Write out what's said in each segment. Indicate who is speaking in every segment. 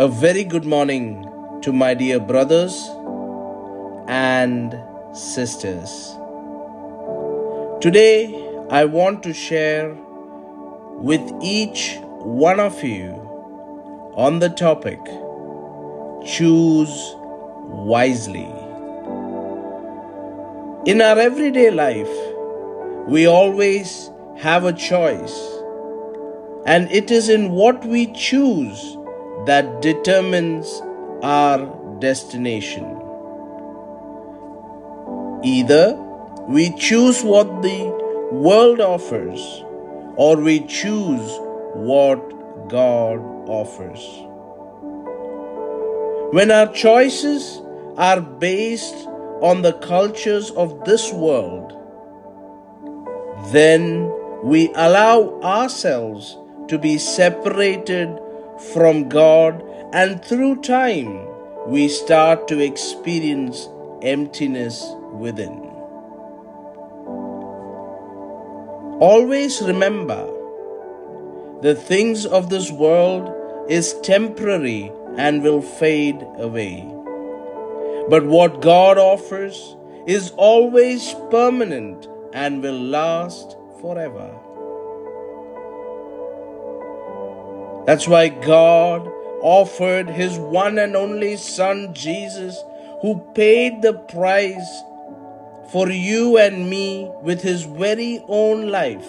Speaker 1: A very good morning to my dear brothers and sisters. Today, I want to share with each one of you on the topic Choose Wisely. In our everyday life, we always have a choice, and it is in what we choose that determines our destination. Either we choose what the world offers, or we choose what God offers. When our choices are based on the cultures of this world, then we allow ourselves to be separated from God, and through time, we start to experience emptiness within. Always remember the things of this world is temporary and will fade away. But what God offers is always permanent and will last forever. That's why God offered His one and only Son, Jesus, who paid the price for you and me with His very own life,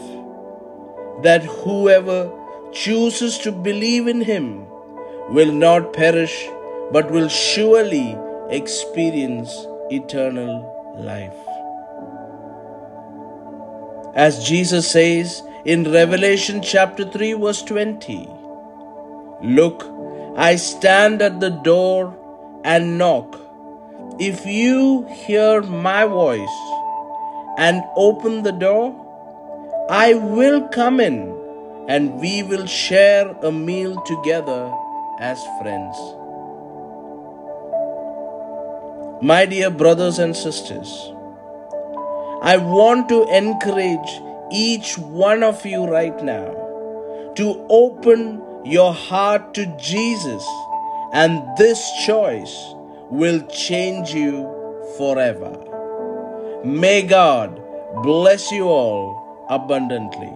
Speaker 1: that whoever chooses to believe in Him will not perish but will surely experience eternal life. As Jesus says in Revelation chapter 3, verse 20, Look, I stand at the door and knock. If you hear my voice and open the door, I will come in and we will share a meal together as friends. My dear brothers and sisters, I want to encourage each one of you right now to open your heart to Jesus, and this choice will change you forever. May God bless you all abundantly.